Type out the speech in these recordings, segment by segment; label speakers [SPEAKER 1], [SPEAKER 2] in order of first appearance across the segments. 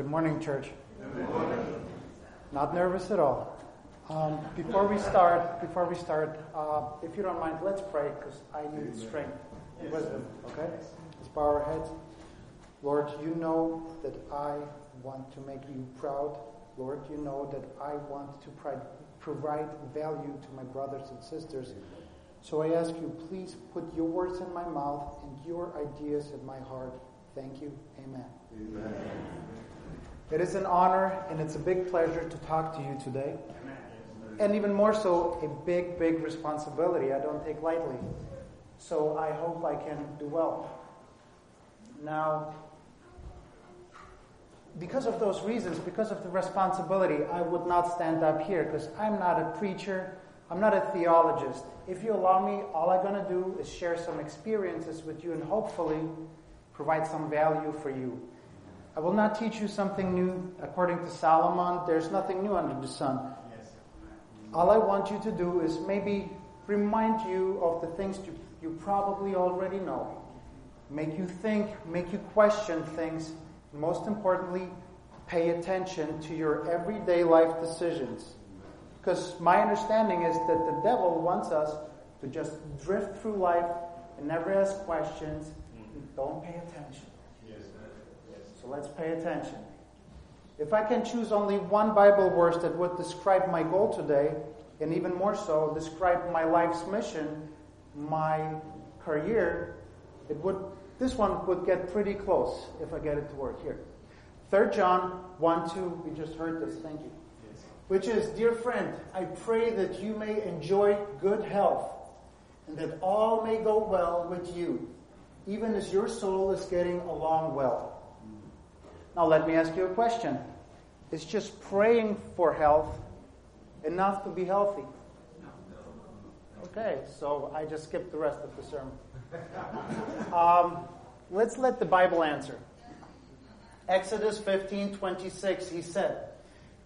[SPEAKER 1] Good morning, church. Not nervous at all. Um, before we start, before we start, uh, if you don't mind, let's pray because I need strength and wisdom. Okay, let's bow our heads. Lord, you know that I want to make you proud. Lord, you know that I want to provide value to my brothers and sisters. So I ask you, please put your words in my mouth and your ideas in my heart. Thank you. Amen. Amen. It is an honor and it's a big pleasure to talk to you today. And even more so, a big, big responsibility I don't take lightly. So I hope I can do well. Now, because of those reasons, because of the responsibility, I would not stand up here because I'm not a preacher, I'm not a theologist. If you allow me, all I'm going to do is share some experiences with you and hopefully provide some value for you. I will not teach you something new. According to Solomon, there's nothing new under the sun. All I want you to do is maybe remind you of the things you, you probably already know. Make you think, make you question things. Most importantly, pay attention to your everyday life decisions. Because my understanding is that the devil wants us to just drift through life and never ask questions. Don't pay attention. So let's pay attention. If I can choose only one Bible verse that would describe my goal today, and even more so, describe my life's mission, my career, it would this one would get pretty close if I get it to work here. 3 John 1 2, we just heard this, thank you. Yes. Which is, Dear friend, I pray that you may enjoy good health, and that all may go well with you, even as your soul is getting along well. Now, let me ask you a question. Is just praying for health enough to be healthy? Okay, so I just skipped the rest of the sermon. Um, let's let the Bible answer. Exodus 15 26, he said,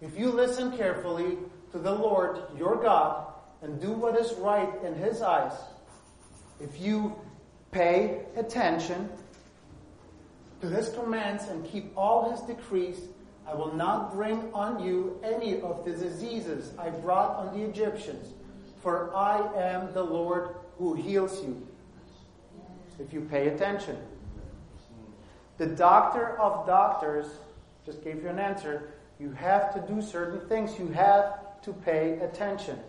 [SPEAKER 1] If you listen carefully to the Lord your God and do what is right in his eyes, if you pay attention to his commands and keep all his decrees, I will not bring on you any of the diseases I brought on the Egyptians, for I am the Lord who heals you. If you pay attention. The doctor of doctors just gave you an answer. You have to do certain things. You have to pay attention.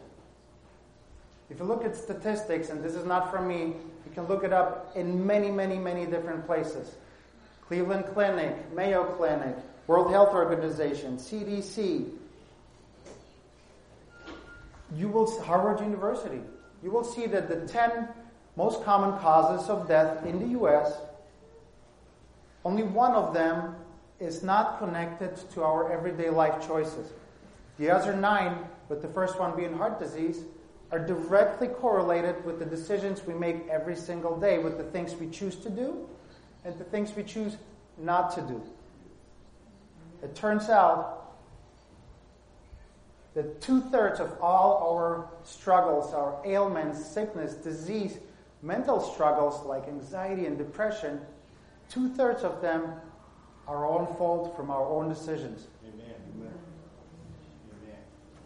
[SPEAKER 1] If you look at statistics, and this is not from me, you can look it up in many, many, many different places. Cleveland Clinic, Mayo Clinic, World Health Organization, CDC. You will Harvard University. You will see that the 10 most common causes of death in the US, only one of them is not connected to our everyday life choices. The other nine, with the first one being heart disease, are directly correlated with the decisions we make every single day, with the things we choose to do and the things we choose not to do. It turns out that two thirds of all our struggles, our ailments, sickness, disease, mental struggles like anxiety and depression, two thirds of them are our own fault from our own decisions. Amen. Amen.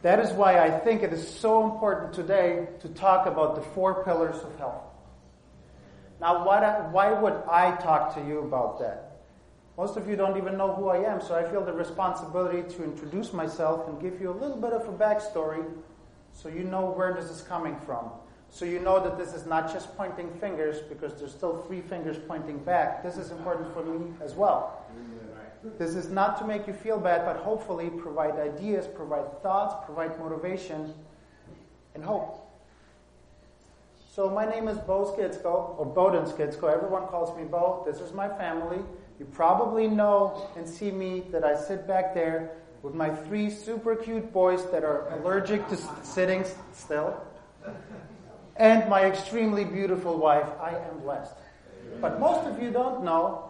[SPEAKER 1] That is why I think it is so important today to talk about the four pillars of health. Now, what, why would I talk to you about that? Most of you don't even know who I am, so I feel the responsibility to introduce myself and give you a little bit of a backstory so you know where this is coming from. So you know that this is not just pointing fingers because there's still three fingers pointing back. This is important for me as well. This is not to make you feel bad, but hopefully provide ideas, provide thoughts, provide motivation, and hope. So my name is Bo Skidsko, or Bowden Skidsko. Everyone calls me Bo. This is my family. You probably know and see me that I sit back there with my three super cute boys that are allergic to sitting still, and my extremely beautiful wife. I am blessed. But most of you don't know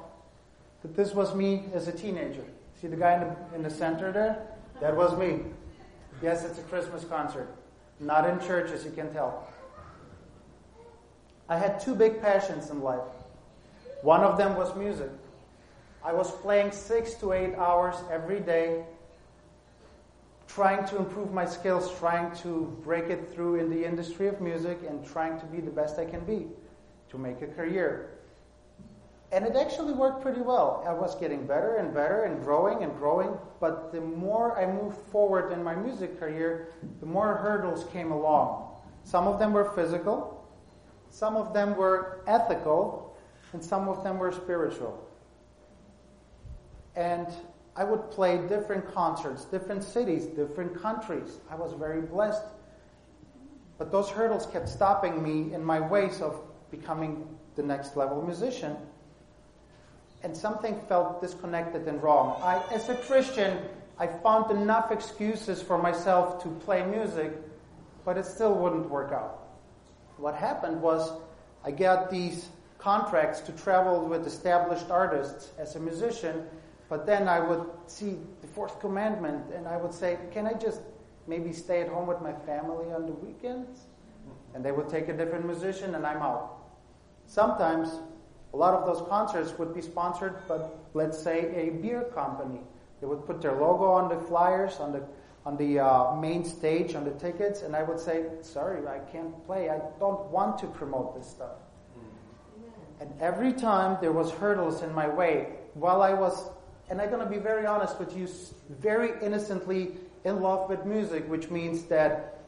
[SPEAKER 1] that this was me as a teenager. See the guy in the, in the center there? That was me. Yes, it's a Christmas concert. Not in church, as you can tell. I had two big passions in life. One of them was music. I was playing six to eight hours every day, trying to improve my skills, trying to break it through in the industry of music, and trying to be the best I can be to make a career. And it actually worked pretty well. I was getting better and better and growing and growing, but the more I moved forward in my music career, the more hurdles came along. Some of them were physical, some of them were ethical, and some of them were spiritual. And I would play different concerts, different cities, different countries. I was very blessed. But those hurdles kept stopping me in my ways of becoming the next level musician. And something felt disconnected and wrong. I, as a Christian, I found enough excuses for myself to play music, but it still wouldn't work out. What happened was I got these contracts to travel with established artists as a musician, but then I would see the fourth commandment and I would say, Can I just maybe stay at home with my family on the weekends? And they would take a different musician and I'm out. Sometimes a lot of those concerts would be sponsored by, let's say, a beer company. They would put their logo on the flyers, on the on the uh, main stage, on the tickets, and I would say, "Sorry, I can't play. I don't want to promote this stuff." And every time there was hurdles in my way, while I was, and I'm going to be very honest with you, very innocently in love with music, which means that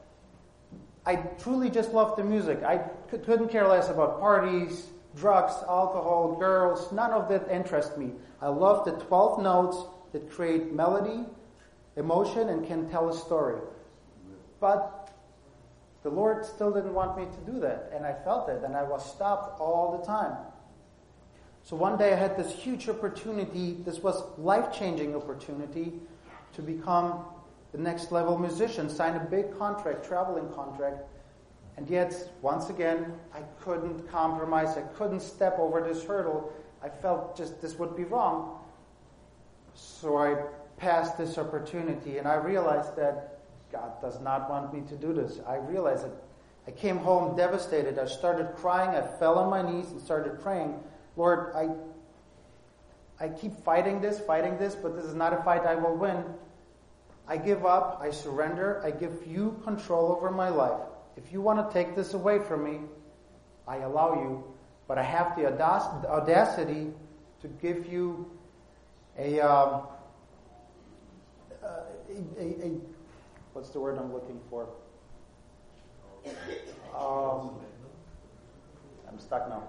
[SPEAKER 1] I truly just loved the music. I couldn't care less about parties, drugs, alcohol, girls. None of that interests me. I love the 12 notes that create melody, emotion, and can tell a story. But the Lord still didn't want me to do that, and I felt it, and I was stopped all the time. So one day I had this huge opportunity, this was life-changing opportunity to become the next level musician, sign a big contract, traveling contract. And yet, once again, I couldn't compromise. I couldn't step over this hurdle. I felt just this would be wrong. So I passed this opportunity and I realized that God does not want me to do this. I realized it. I came home devastated. I started crying. I fell on my knees and started praying, Lord, I, I keep fighting this, fighting this, but this is not a fight I will win. I give up. I surrender. I give you control over my life. If you want to take this away from me, I allow you, but I have the audacity to give you a, um, a, a, what's the word I'm looking for? Um, I'm stuck now.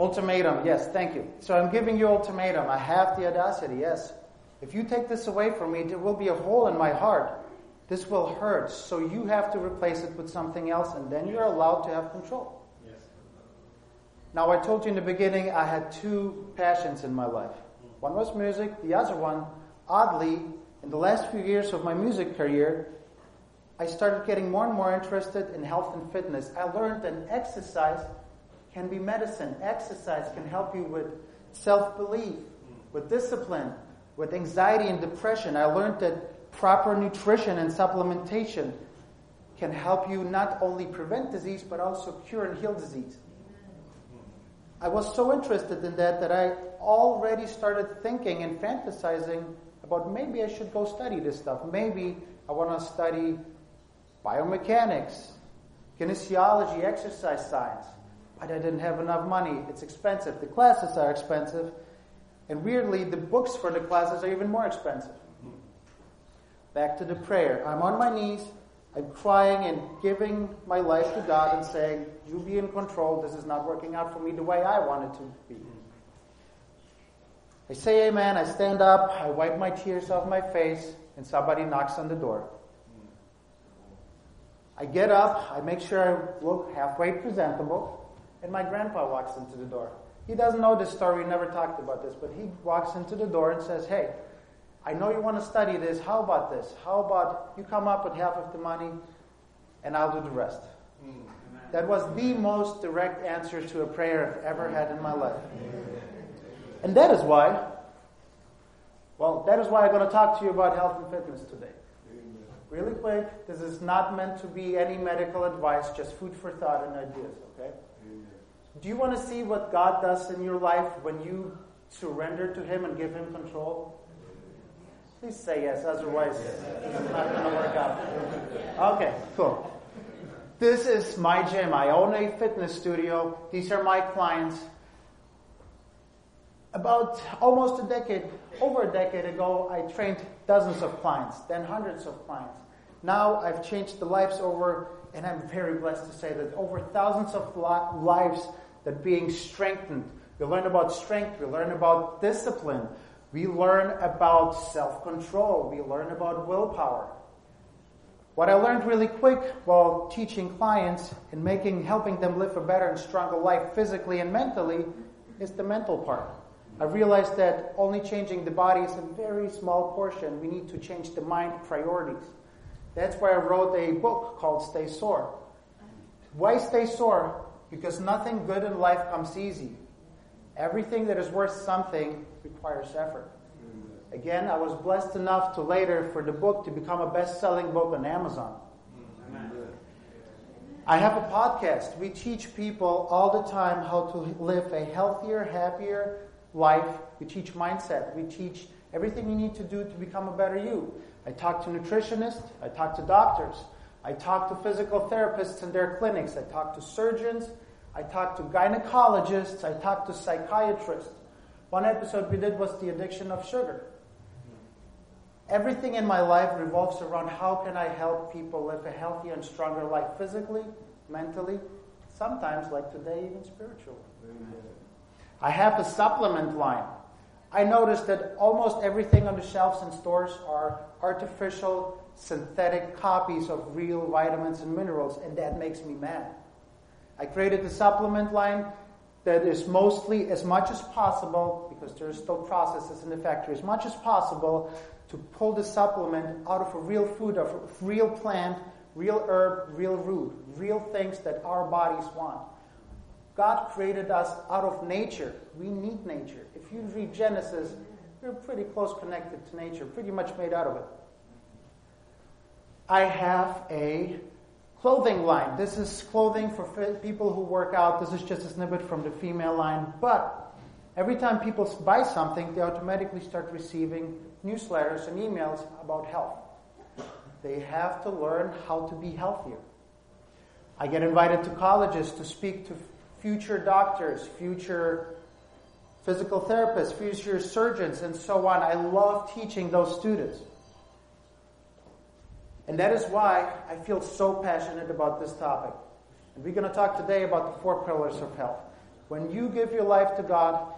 [SPEAKER 1] Ultimatum, yes, thank you. So I'm giving you ultimatum. I have the audacity, yes. If you take this away from me, there will be a hole in my heart. This will hurt. So you have to replace it with something else, and then you're allowed to have control. Yes. Now, I told you in the beginning I had two passions in my life. One was music, the other one, oddly, in the last few years of my music career, I started getting more and more interested in health and fitness. I learned that exercise can be medicine. Exercise can help you with self belief, with discipline, with anxiety and depression. I learned that proper nutrition and supplementation can help you not only prevent disease, but also cure and heal disease. I was so interested in that that I already started thinking and fantasizing about maybe I should go study this stuff. Maybe I want to study biomechanics, kinesiology, exercise science. But I didn't have enough money. It's expensive. The classes are expensive. And weirdly, the books for the classes are even more expensive. Back to the prayer. I'm on my knees. I'm crying and giving my life to God and saying, You be in control. This is not working out for me the way I want it to be. I say amen. I stand up. I wipe my tears off my face, and somebody knocks on the door. I get up. I make sure I look halfway presentable, and my grandpa walks into the door. He doesn't know this story. We never talked about this, but he walks into the door and says, Hey, I know you want to study this. How about this? How about you come up with half of the money and I'll do the rest? Mm. That was the most direct answer to a prayer I've ever had in my life. And that is why, well, that is why I'm going to talk to you about health and fitness today. Really quick, this is not meant to be any medical advice, just food for thought and ideas, okay? Do you want to see what God does in your life when you surrender to Him and give Him control? Please say yes, otherwise it's not going to work out. Okay, cool. This is my gym. I own a fitness studio. These are my clients. About almost a decade, over a decade ago, I trained dozens of clients, then hundreds of clients. Now I've changed the lives over, and I'm very blessed to say that over thousands of lives that being strengthened. We learn about strength, we learn about discipline, we learn about self-control, we learn about willpower. What I learned really quick while teaching clients and making, helping them live a better and stronger life physically and mentally is the mental part. I realized that only changing the body is a very small portion. We need to change the mind priorities. That's why I wrote a book called Stay Sore. Why stay sore? Because nothing good in life comes easy. Everything that is worth something requires effort. Again, I was blessed enough to later for the book to become a best selling book on Amazon. I have a podcast. We teach people all the time how to live a healthier, happier life. We teach mindset. We teach everything you need to do to become a better you. I talk to nutritionists. I talk to doctors. I talk to physical therapists in their clinics. I talk to surgeons. I talk to gynecologists. I talk to psychiatrists. One episode we did was the addiction of sugar. Everything in my life revolves around how can I help people live a healthier and stronger life physically, mentally, sometimes, like today, even spiritually. I have a supplement line. I noticed that almost everything on the shelves in stores are artificial, synthetic copies of real vitamins and minerals, and that makes me mad. I created a supplement line that is mostly as much as possible, because there's still processes in the factory, as much as possible to pull the supplement out of a real food, of a real plant, real herb, real root, real things that our bodies want. God created us out of nature. We need nature. If you read Genesis, we're pretty close connected to nature, pretty much made out of it. I have a clothing line. This is clothing for people who work out. This is just a snippet from the female line. But every time people buy something, they automatically start receiving newsletters and emails about health. They have to learn how to be healthier. I get invited to colleges to speak to future doctors, future physical therapists, future surgeons, and so on. I love teaching those students. And that is why I feel so passionate about this topic. And we're going to talk today about the four pillars of health. When you give your life to God,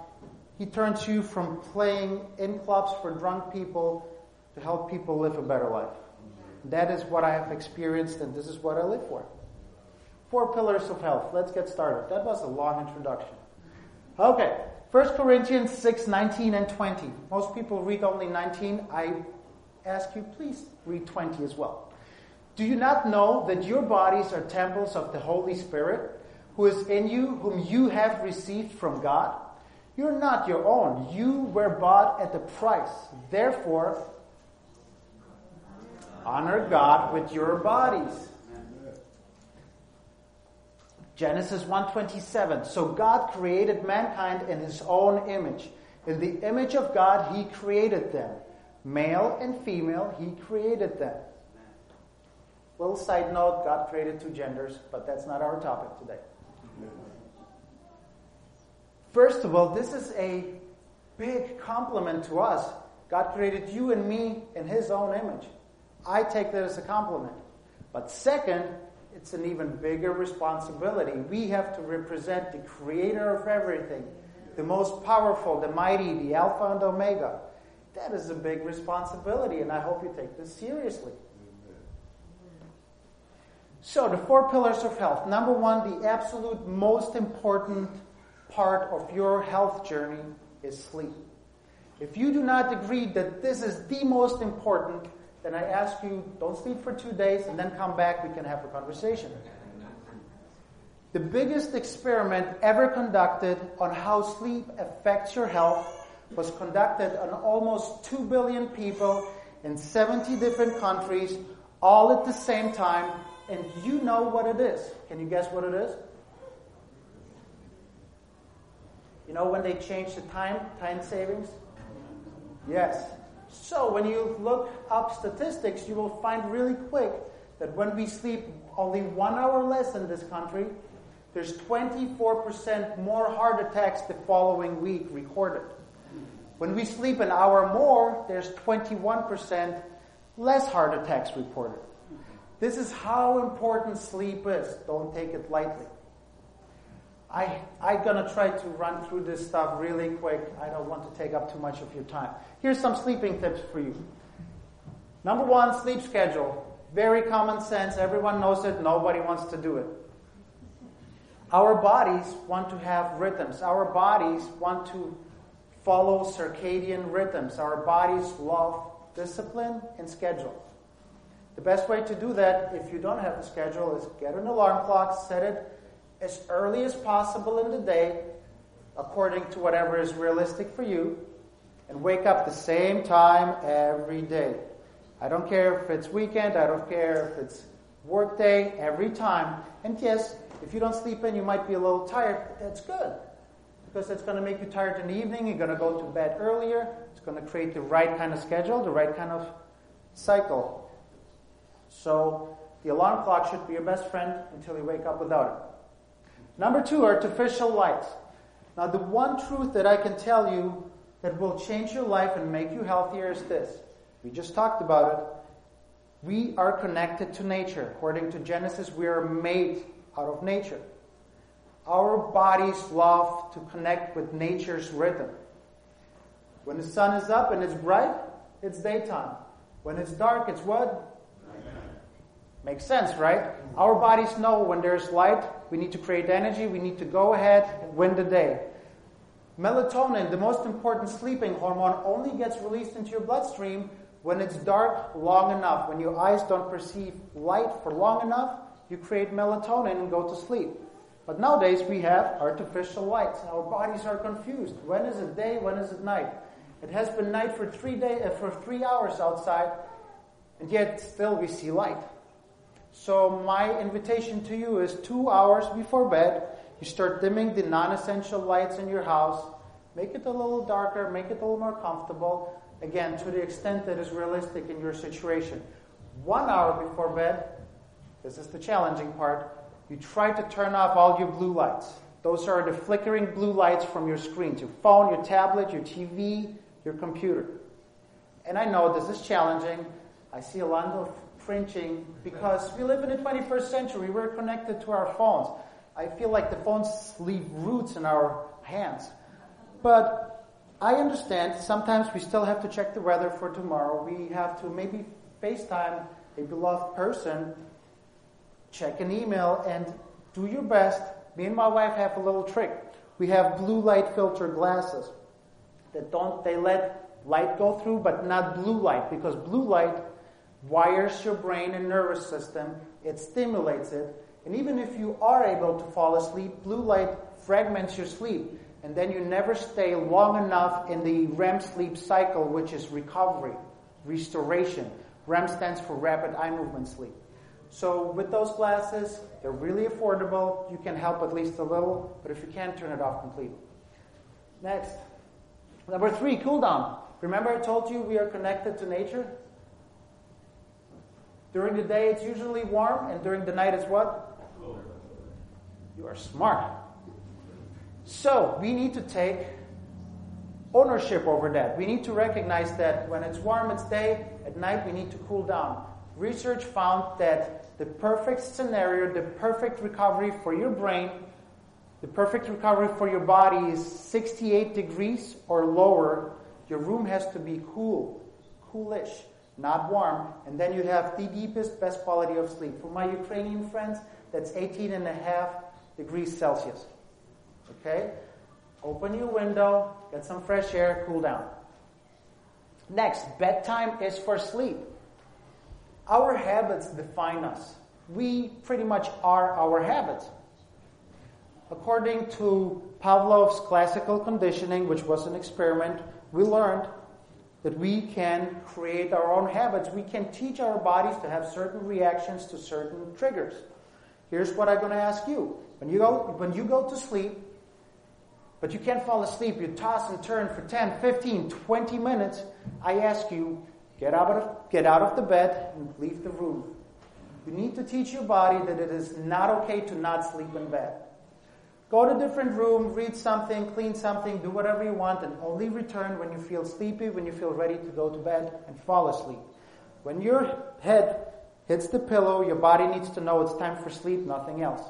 [SPEAKER 1] He turns you from playing in clubs for drunk people to help people live a better life. That is what I have experienced, and this is what I live for. Four pillars of health. Let's get started. That was a long introduction. Okay. 1 Corinthians 6, 19 and 20. Most people read only 19. I ask you, please read 20 as well. Do you not know that your bodies are temples of the Holy Spirit, who is in you, whom you have received from God? You're not your own. You were bought at the price. Therefore, honor God with your bodies. Genesis 1:27. So God created mankind in his own image. In the image of God he created them. Male and female, he created them. Little side note, God created two genders, but that's not our topic today. First of all, this is a big compliment to us. God created you and me in his own image. I take that as a compliment. But second, it's an even bigger responsibility. We have to represent the creator of everything, the most powerful, the mighty, the Alpha and Omega. That is a big responsibility, and I hope you take this seriously. So, the four pillars of health. Number one, the absolute most important part of your health journey is sleep. If you do not agree that this is the most important, then I ask you, don't sleep for two days and then come back, we can have a conversation. The biggest experiment ever conducted on how sleep affects your health was conducted on almost 2 billion people in 70 different countries, all at the same time, and you know what it is. Can you guess what it is? You know when they changed the time, time savings? Yes. So when you look up statistics, you will find really quick that when we sleep only one hour less in this country, there's 24% more heart attacks the following week recorded. When we sleep an hour more, there's 21% less heart attacks reported. This is how important sleep is. Don't take it lightly. I, I'm going to try to run through this stuff really quick. I don't want to take up too much of your time. Here's some sleeping tips for you. Number one, sleep schedule. Very common sense. Everyone knows it. Nobody wants to do it. Our bodies want to have rhythms. Our bodies want to follow circadian rhythms. Our bodies love discipline and schedule. The best way to do that, if you don't have a schedule, is get an alarm clock, set it as early as possible in the day, according to whatever is realistic for you, and wake up the same time every day. I don't care if it's weekend, I don't care if it's work day, every time. And yes, if you don't sleep in, you might be a little tired, but that's good. Because it's going to make you tired in the evening, you're going to go to bed earlier, it's going to create the right kind of schedule, the right kind of cycle. So the alarm clock should be your best friend until you wake up without it. Number two, artificial lights. Now, the one truth that I can tell you that will change your life and make you healthier is this. We just talked about it. We are connected to nature. According to Genesis, we are made out of nature. Our bodies love to connect with nature's rhythm. When the sun is up and it's bright, it's daytime. When it's dark, it's what? Makes sense, right? Our bodies know when there's light, we need to create energy, we need to go ahead and win the day. Melatonin, the most important sleeping hormone, only gets released into your bloodstream when it's dark long enough. When your eyes don't perceive light for long enough, you create melatonin and go to sleep. But nowadays we have artificial lights. Our bodies are confused. When is it day? When is it night? It has been night for three day, uh, for three hours outside, and yet still we see light. So my invitation to you is two hours before bed, you start dimming the non-essential lights in your house. Make it a little darker, make it a little more comfortable. Again, to the extent that is realistic in your situation. One hour before bed, this is the challenging part, you try to turn off all your blue lights. Those are the flickering blue lights from your screens, your phone, your tablet, your TV, your computer. And I know this is challenging. I see a lot of fringing because we live in the 21st century. We're connected to our phones. I feel like the phones leave roots in our hands. But I understand sometimes we still have to check the weather for tomorrow. We have to maybe FaceTime a beloved person, check an email, and do your best. Me and my wife have a little trick. We have blue light filter glasses that don't, they let light go through, but not blue light, because blue light wires your brain and nervous system, it stimulates it, and even if you are able to fall asleep, blue light fragments your sleep, and then you never stay long enough in the REM sleep cycle, which is recovery, restoration. REM stands for rapid eye movement sleep. So with those glasses, they're really affordable. You can help at least a little, but if you can't, turn it off completely. Next. Number three, cool down. Remember I told you we are connected to nature? During the day, it's usually warm, and during the night, it's what? You are smart. So, we need to take ownership over that. We need to recognize that when it's warm, it's day. At night, we need to cool down. Research found that the perfect scenario, the perfect recovery for your brain, the perfect recovery for your body is 68 degrees or lower. Your room has to be cool, coolish not warm, and then you have the deepest, best quality of sleep. For my Ukrainian friends, that's 18 and a half degrees Celsius. Okay? Open your window, get some fresh air, cool down. Next, bedtime is for sleep. Our habits define us. We pretty much are our habits. According to Pavlov's classical conditioning, which was an experiment, we learned that we can create our own habits. We can teach our bodies to have certain reactions to certain triggers. Here's what I'm going to ask you. When you go, when you go to sleep, but you can't fall asleep. You toss and turn for 10, 15, 20 minutes. I ask you, get out of, get out of the bed and leave the room. You need to teach your body that it is not okay to not sleep in bed. Go to a different room, read something, clean something, do whatever you want, and only return when you feel sleepy, when you feel ready to go to bed and fall asleep. When your head hits the pillow, your body needs to know it's time for sleep, nothing else.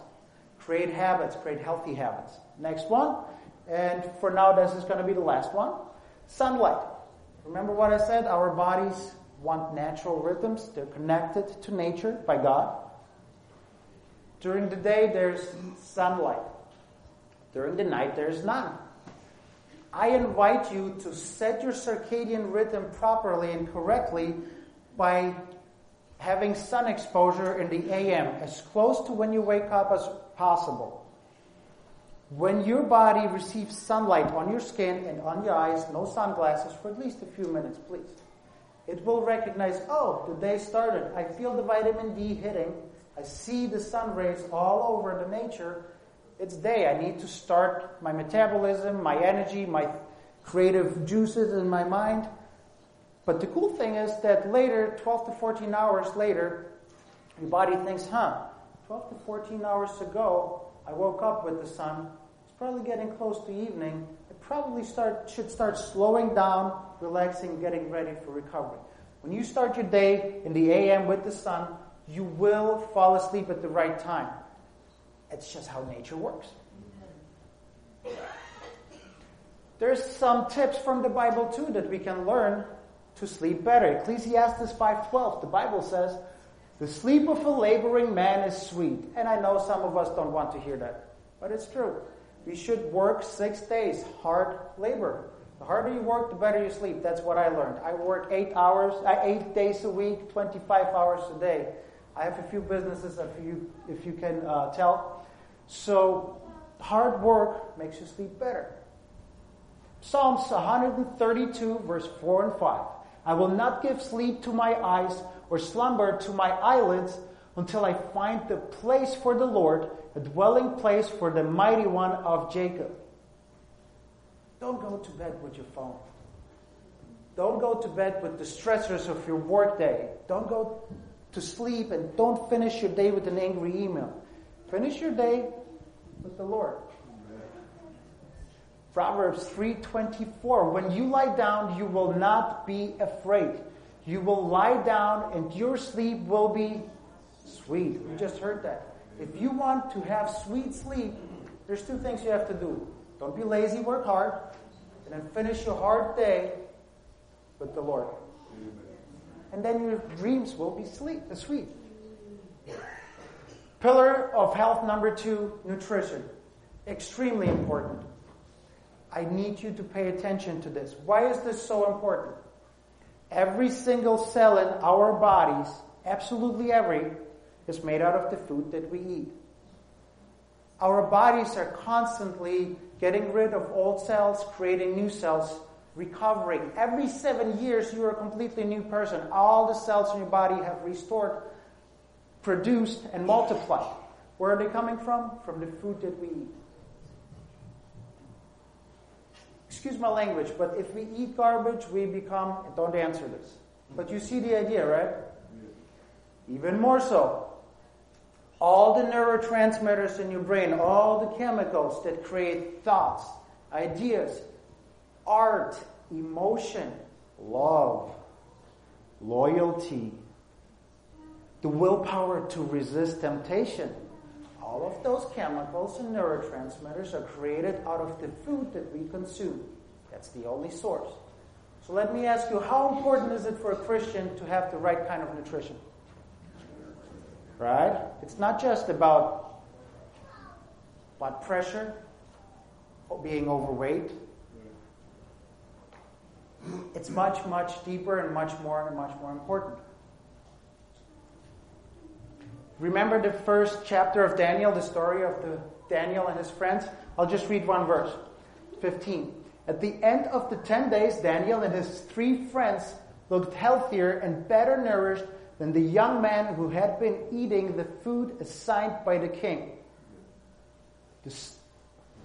[SPEAKER 1] Create habits, create healthy habits. Next one, and for now, this is going to be the last one sunlight. Remember what I said? Our bodies want natural rhythms, they're connected to nature by God. During the day, there's sunlight. During the night, there's none. I invite you to set your circadian rhythm properly and correctly by having sun exposure in the AM as close to when you wake up as possible. When your body receives sunlight on your skin and on your eyes, no sunglasses for at least a few minutes, please. It will recognize, oh, the day started. I feel the vitamin D hitting. I see the sun rays all over the nature it's day. I need to start my metabolism, my energy, my creative juices in my mind. But the cool thing is that later, 12 to 14 hours later, your body thinks, huh, 12 to 14 hours ago, I woke up with the sun. It's probably getting close to evening. It probably start, should start slowing down, relaxing, getting ready for recovery. When you start your day in the AM with the sun, you will fall asleep at the right time. It's just how nature works. There's some tips from the Bible too that we can learn to sleep better. Ecclesiastes 5:12, the Bible says, "The sleep of a laboring man is sweet." And I know some of us don't want to hear that, but it's true. We should work 6 days, hard labor. The harder you work, the better you sleep. That's what I learned. I work 8 hours, uh, 8 days a week, 25 hours a day. I have a few businesses, if you, if you can uh, tell. So, hard work makes you sleep better. Psalms 132, verse 4 and 5. I will not give sleep to my eyes or slumber to my eyelids until I find the place for the Lord, a dwelling place for the mighty one of Jacob. Don't go to bed with your phone. Don't go to bed with the stressors of your workday. Don't go to sleep and don't finish your day with an angry email. Finish your day with the Lord. Proverbs 3:24 When you lie down you will not be afraid. You will lie down and your sleep will be sweet. We just heard that. If you want to have sweet sleep, there's two things you have to do. Don't be lazy, work hard, and then finish your hard day with the Lord and then your dreams will be sleep, sweet. Pillar of health number two, nutrition. Extremely important. I need you to pay attention to this. Why is this so important? Every single cell in our bodies, absolutely every, is made out of the food that we eat. Our bodies are constantly getting rid of old cells, creating new cells, recovering. Every seven years, you are a completely new person. All the cells in your body have restored, produced, and multiplied. Where are they coming from? From the food that we eat. Excuse my language, but if we eat garbage, we become, don't answer this. But you see the idea, right? Even more so. All the neurotransmitters in your brain, all the chemicals that create thoughts, ideas, art, emotion, love, loyalty, the willpower to resist temptation. All of those chemicals and neurotransmitters are created out of the food that we consume. That's the only source. So let me ask you, how important is it for a Christian to have the right kind of nutrition? Right? It's not just about blood pressure, being overweight, it's much, much deeper and much more and much more important. Remember the first chapter of Daniel, the story of the Daniel and his friends? I'll just read one verse. 15. At the end of the 10 days, Daniel and his three friends looked healthier and better nourished than the young man who had been eating the food assigned by the king. The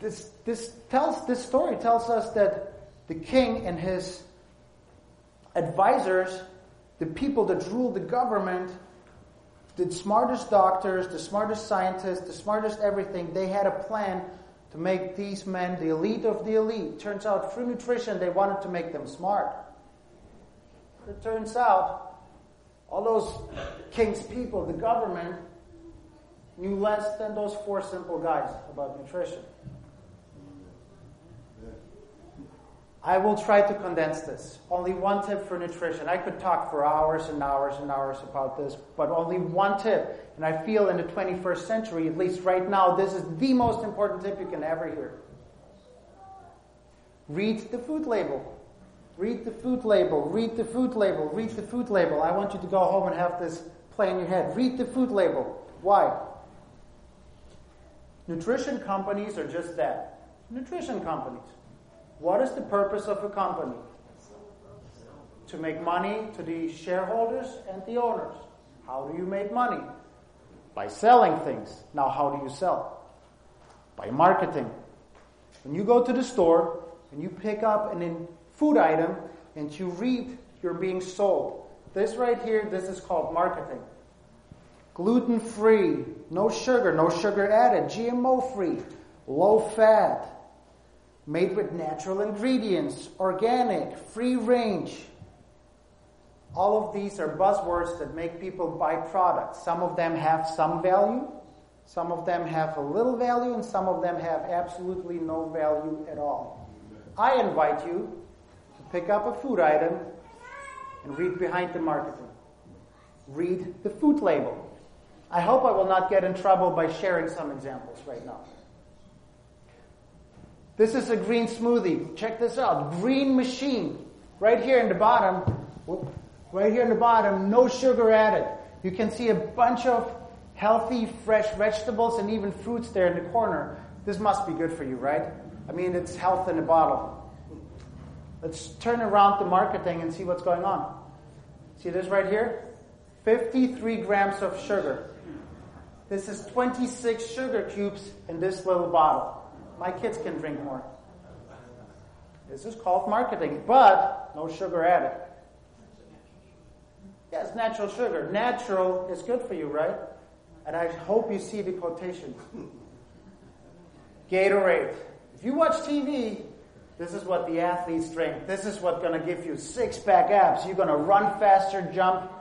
[SPEAKER 1] this, this tells this story tells us that the king and his advisors, the people that ruled the government, the smartest doctors, the smartest scientists, the smartest everything, they had a plan to make these men the elite of the elite. Turns out through nutrition they wanted to make them smart. It turns out all those king's people, the government, knew less than those four simple guys about nutrition. I will try to condense this. Only one tip for nutrition. I could talk for hours and hours and hours about this, but only one tip. And I feel in the 21st century, at least right now, this is the most important tip you can ever hear. Read the food label. Read the food label. Read the food label. Read the food label. I want you to go home and have this play in your head. Read the food label. Why? Nutrition companies are just that. Nutrition companies. What is the purpose of a company? To make money to the shareholders and the owners. How do you make money? By selling things. Now, how do you sell? By marketing. When you go to the store and you pick up an food item and you read you're being sold. This right here, this is called marketing. Gluten free, no sugar, no sugar added, GMO free, low fat, made with natural ingredients, organic, free range. All of these are buzzwords that make people buy products. Some of them have some value, some of them have a little value, and some of them have absolutely no value at all. I invite you to pick up a food item and read behind the marketing. Read the food label. I hope I will not get in trouble by sharing some examples right now. This is a green smoothie. Check this out. Green machine. Right here in the bottom. Right here in the bottom, no sugar added. You can see a bunch of healthy, fresh vegetables and even fruits there in the corner. This must be good for you, right? I mean, it's health in a bottle. Let's turn around the marketing and see what's going on. See this right here? 53 grams of sugar. This is 26 sugar cubes in this little bottle. My kids can drink more. This is called marketing, but no sugar added. Yes, natural sugar. Natural is good for you, right? And I hope you see the quotations. Gatorade. If you watch TV, this is what the athletes drink. This is what's going to give you six pack abs. You're going to run faster, jump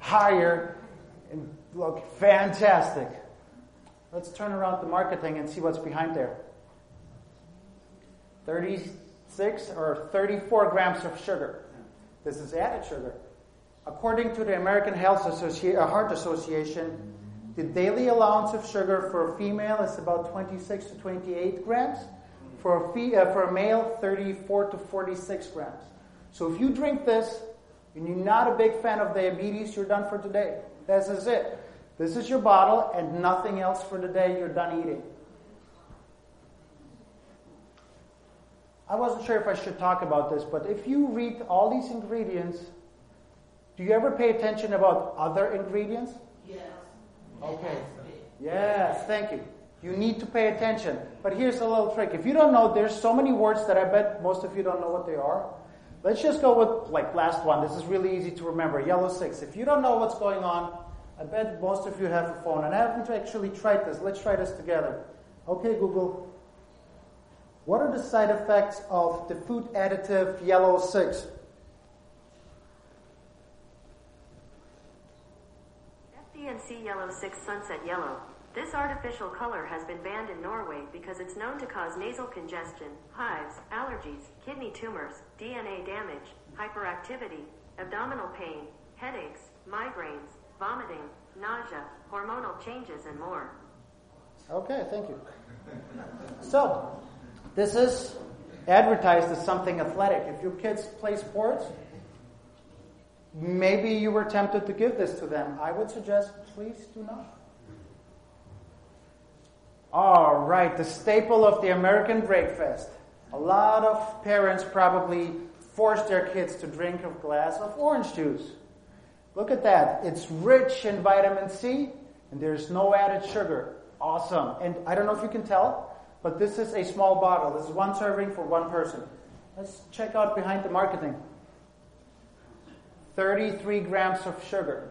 [SPEAKER 1] higher, and look fantastic. Let's turn around the marketing and see what's behind there. 36 or 34 grams of sugar. This is added sugar. According to the American Health uh, Heart Association, the daily allowance of sugar for a female is about 26 to 28 grams. For a, fe- uh, for a male, 34 to 46 grams. So if you drink this and you're not a big fan of diabetes, you're done for today. This is it. This is your bottle and nothing else for the day. You're done eating. I wasn't sure if I should talk about this, but if you read all these ingredients, do you ever pay attention about other ingredients?
[SPEAKER 2] Yes.
[SPEAKER 1] Okay. Yes, thank you. You need to pay attention. But here's a little trick. If you don't know, there's so many words that I bet most of you don't know what they are. Let's just go with like last one. This is really easy to remember. Yellow six. If you don't know what's going on, I bet most of you have a phone. And I haven't actually tried this. Let's try this together. Okay, Google. What are the side effects of the food additive yellow 6?
[SPEAKER 3] FD&C Yellow 6 Sunset Yellow. This artificial color has been banned in Norway because it's known to cause nasal congestion, hives, allergies, kidney tumors, DNA damage, hyperactivity, abdominal pain, headaches, migraines, vomiting, nausea, hormonal changes, and more.
[SPEAKER 1] Okay, thank you. So, this is advertised as something athletic. If your kids play sports, maybe you were tempted to give this to them. I would suggest please do not. All right, the staple of the American breakfast. A lot of parents probably force their kids to drink a glass of orange juice. Look at that. It's rich in vitamin C and there's no added sugar. Awesome. And I don't know if you can tell, but this is a small bottle. This is one serving for one person. Let's check out behind the marketing 33 grams of sugar.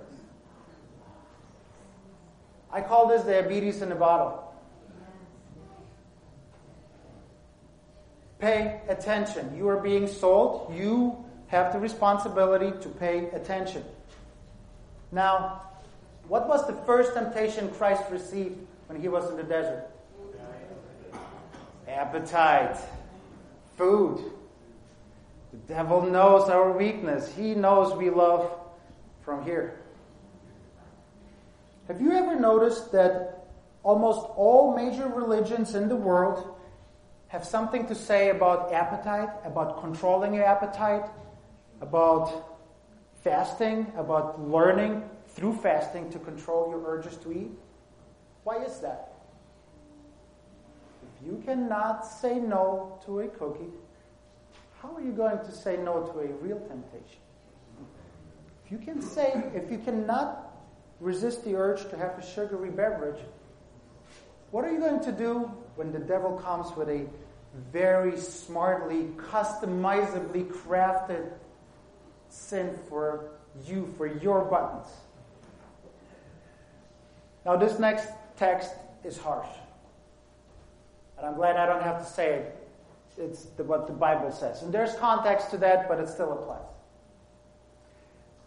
[SPEAKER 1] I call this diabetes in a bottle. Pay attention. You are being sold. You have the responsibility to pay attention. Now, what was the first temptation Christ received when he was in the desert? Appetite. Food. The devil knows our weakness. He knows we love from here. Have you ever noticed that almost all major religions in the world have something to say about appetite, about controlling your appetite, about fasting, about learning through fasting to control your urges to eat? Why is that? You cannot say no to a cookie, how are you going to say no to a real temptation? If you can say, if you cannot resist the urge to have a sugary beverage, what are you going to do when the devil comes with a very smartly, customizably crafted sin for you, for your buttons? Now, this next text is harsh. And I'm glad I don't have to say it. It's the, what the Bible says. And there's context to that, but it still applies.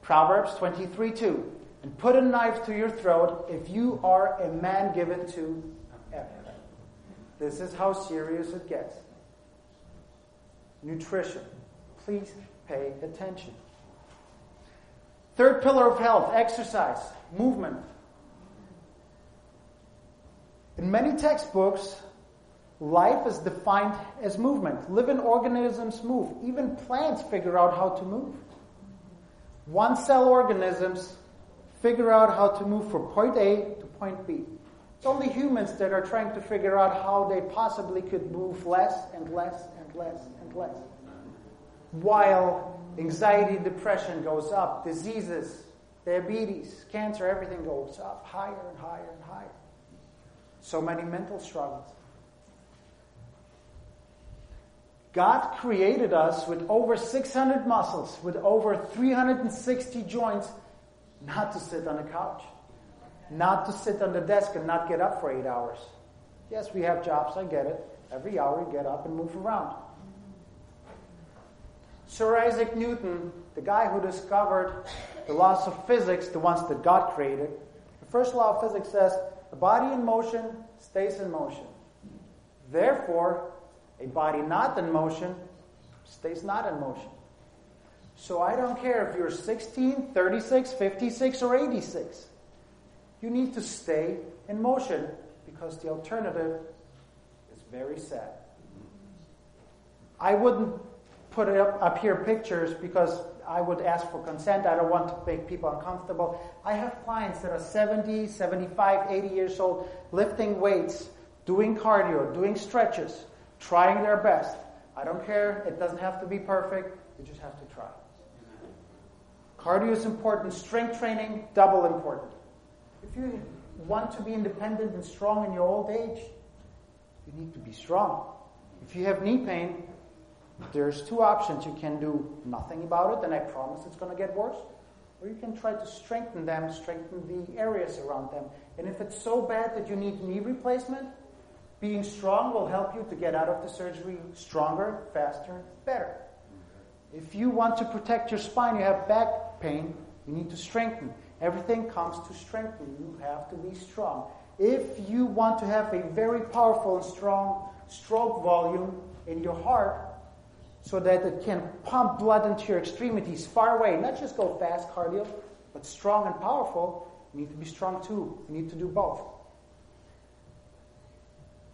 [SPEAKER 1] Proverbs 23 2. And put a knife to your throat if you are a man given to. This is how serious it gets. Nutrition. Please pay attention. Third pillar of health exercise, movement. In many textbooks, life is defined as movement. Living organisms move. Even plants figure out how to move. One cell organisms figure out how to move from point A to point B. It's only humans that are trying to figure out how they possibly could move less and less and less and less. While anxiety, depression goes up, diseases, diabetes, cancer, everything goes up higher and higher and higher. So many mental struggles. God created us with over 600 muscles, with over 360 joints, not to sit on a couch, not to sit on the desk and not get up for eight hours. Yes, we have jobs, I get it. Every hour you get up and move around. Sir Isaac Newton, the guy who discovered the laws of physics, the ones that God created, the first law of physics says a body in motion stays in motion. Therefore, a body not in motion stays not in motion. So I don't care if you're 16, 36, 56, or 86. You need to stay in motion because the alternative is very sad. I wouldn't put up, up here pictures because I would ask for consent. I don't want to make people uncomfortable. I have clients that are 70, 75, 80 years old, lifting weights, doing cardio, doing stretches, trying their best. I don't care. It doesn't have to be perfect. You just have to try. Cardio is important. Strength training, double important. If you want to be independent and strong in your old age, you need to be strong. If you have knee pain, there's two options. You can do nothing about it, and I promise it's going to get worse. Or you can try to strengthen them, strengthen the areas around them. And if it's so bad that you need knee replacement, being strong will help you to get out of the surgery stronger, faster, better. If you want to protect your spine, you have back pain, you need to strengthen. Everything comes to strengthen. You have to be strong. If you want to have a very powerful and strong stroke volume in your heart, so that it can pump blood into your extremities far away. Not just go fast cardio, but strong and powerful. You need to be strong too. You need to do both.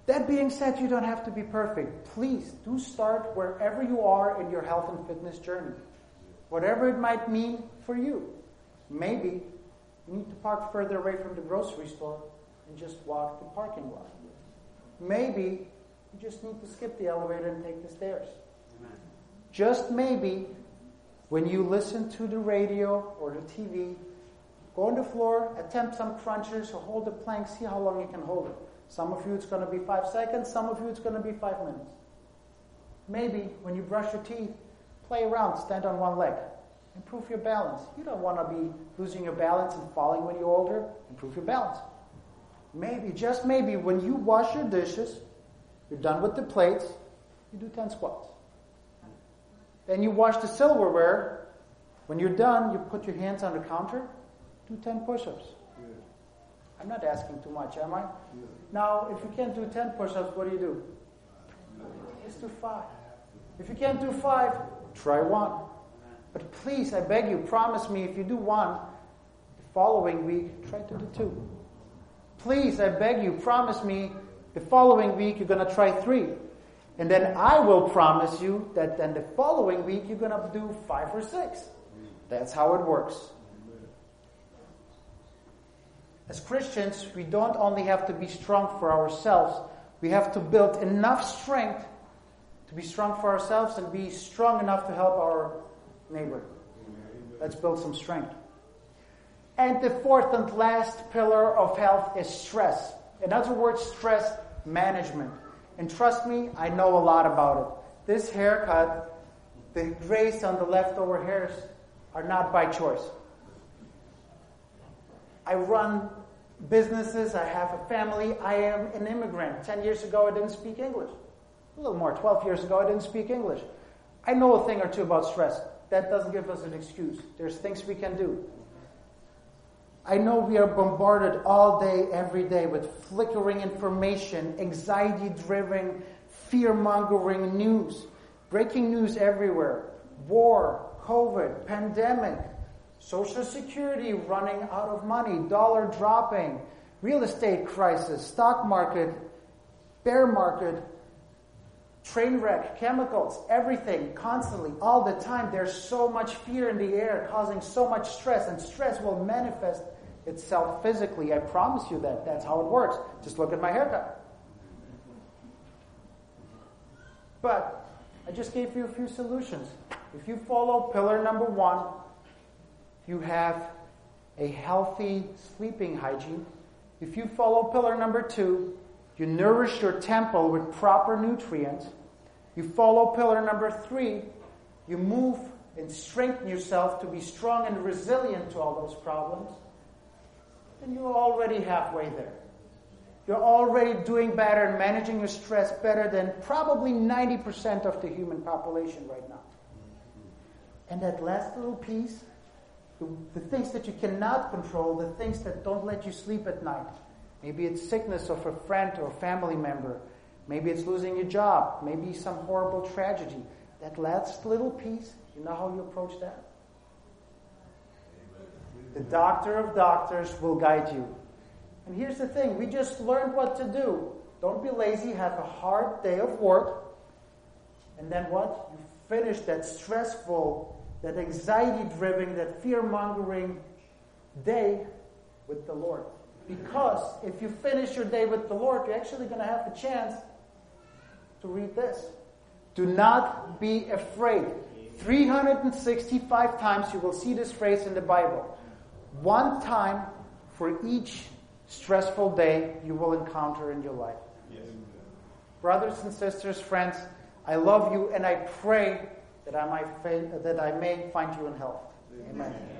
[SPEAKER 1] That being said, you don't have to be perfect. Please do start wherever you are in your health and fitness journey. Whatever it might mean for you. Maybe you need to park further away from the grocery store and just walk the parking lot. Maybe you just need to skip the elevator and take the stairs. Just maybe, when you listen to the radio or the TV, go on the floor, attempt some crunches, or hold the plank, see how long you can hold it. Some of you it's going to be five seconds, some of you it's going to be five minutes. Maybe when you brush your teeth, play around, stand on one leg. Improve your balance. You don't want to be losing your balance and falling when you're older. Improve your balance. Maybe, just maybe, when you wash your dishes, you're done with the plates, you do 10 squats. Then you wash the silverware. When you're done, you put your hands on the counter, do 10 push ups. I'm not asking too much, am I? Now, if you can't do 10 push ups, what do you do? Just do five. If you can't do five, try one. But please, I beg you, promise me if you do one, the following week, try to do two. Please, I beg you, promise me the following week you're going to try three. And then I will promise you that then the following week you're going to do five or six. That's how it works. As Christians, we don't only have to be strong for ourselves, we have to build enough strength to be strong for ourselves and be strong enough to help our neighbor. Let's build some strength. And the fourth and last pillar of health is stress. In other words, stress management. And trust me, I know a lot about it. This haircut, the grays on the leftover hairs are not by choice. I run businesses, I have a family, I am an immigrant. Ten years ago, I didn't speak English. A little more, 12 years ago, I didn't speak English. I know a thing or two about stress. That doesn't give us an excuse. There's things we can do. I know we are bombarded all day, every day with flickering information, anxiety driven, fear mongering news, breaking news everywhere, war, COVID, pandemic, social security running out of money, dollar dropping, real estate crisis, stock market, bear market, train wreck, chemicals, everything, constantly, all the time. There's so much fear in the air, causing so much stress, and stress will manifest itself physically. I promise you that. That's how it works. Just look at my haircut. But I just gave you a few solutions. If you follow pillar number one, you have a healthy sleeping hygiene. If you follow pillar number two, you nourish your temple with proper nutrients. You follow pillar number three, you move and strengthen yourself to be strong and resilient to all those problems then you're already halfway there. You're already doing better and managing your stress better than probably 90% of the human population right now. And that last little piece, the, the, things that you cannot control, the things that don't let you sleep at night. Maybe it's sickness of a friend or family member. Maybe it's losing your job. Maybe some horrible tragedy. That last little piece, you know how you approach that? The doctor of doctors will guide you. And here's the thing we just learned what to do. Don't be lazy, have a hard day of work. And then what? You finish that stressful, that anxiety driven, that fear mongering day with the Lord. Because if you finish your day with the Lord, you're actually going to have a chance to read this. Do not be afraid. 365 times you will see this phrase in the Bible one time for each stressful day you will encounter in your life. Yes. Brothers and sisters, friends, I love you and I pray that I, might, that I may find you in health. Amen. Amen.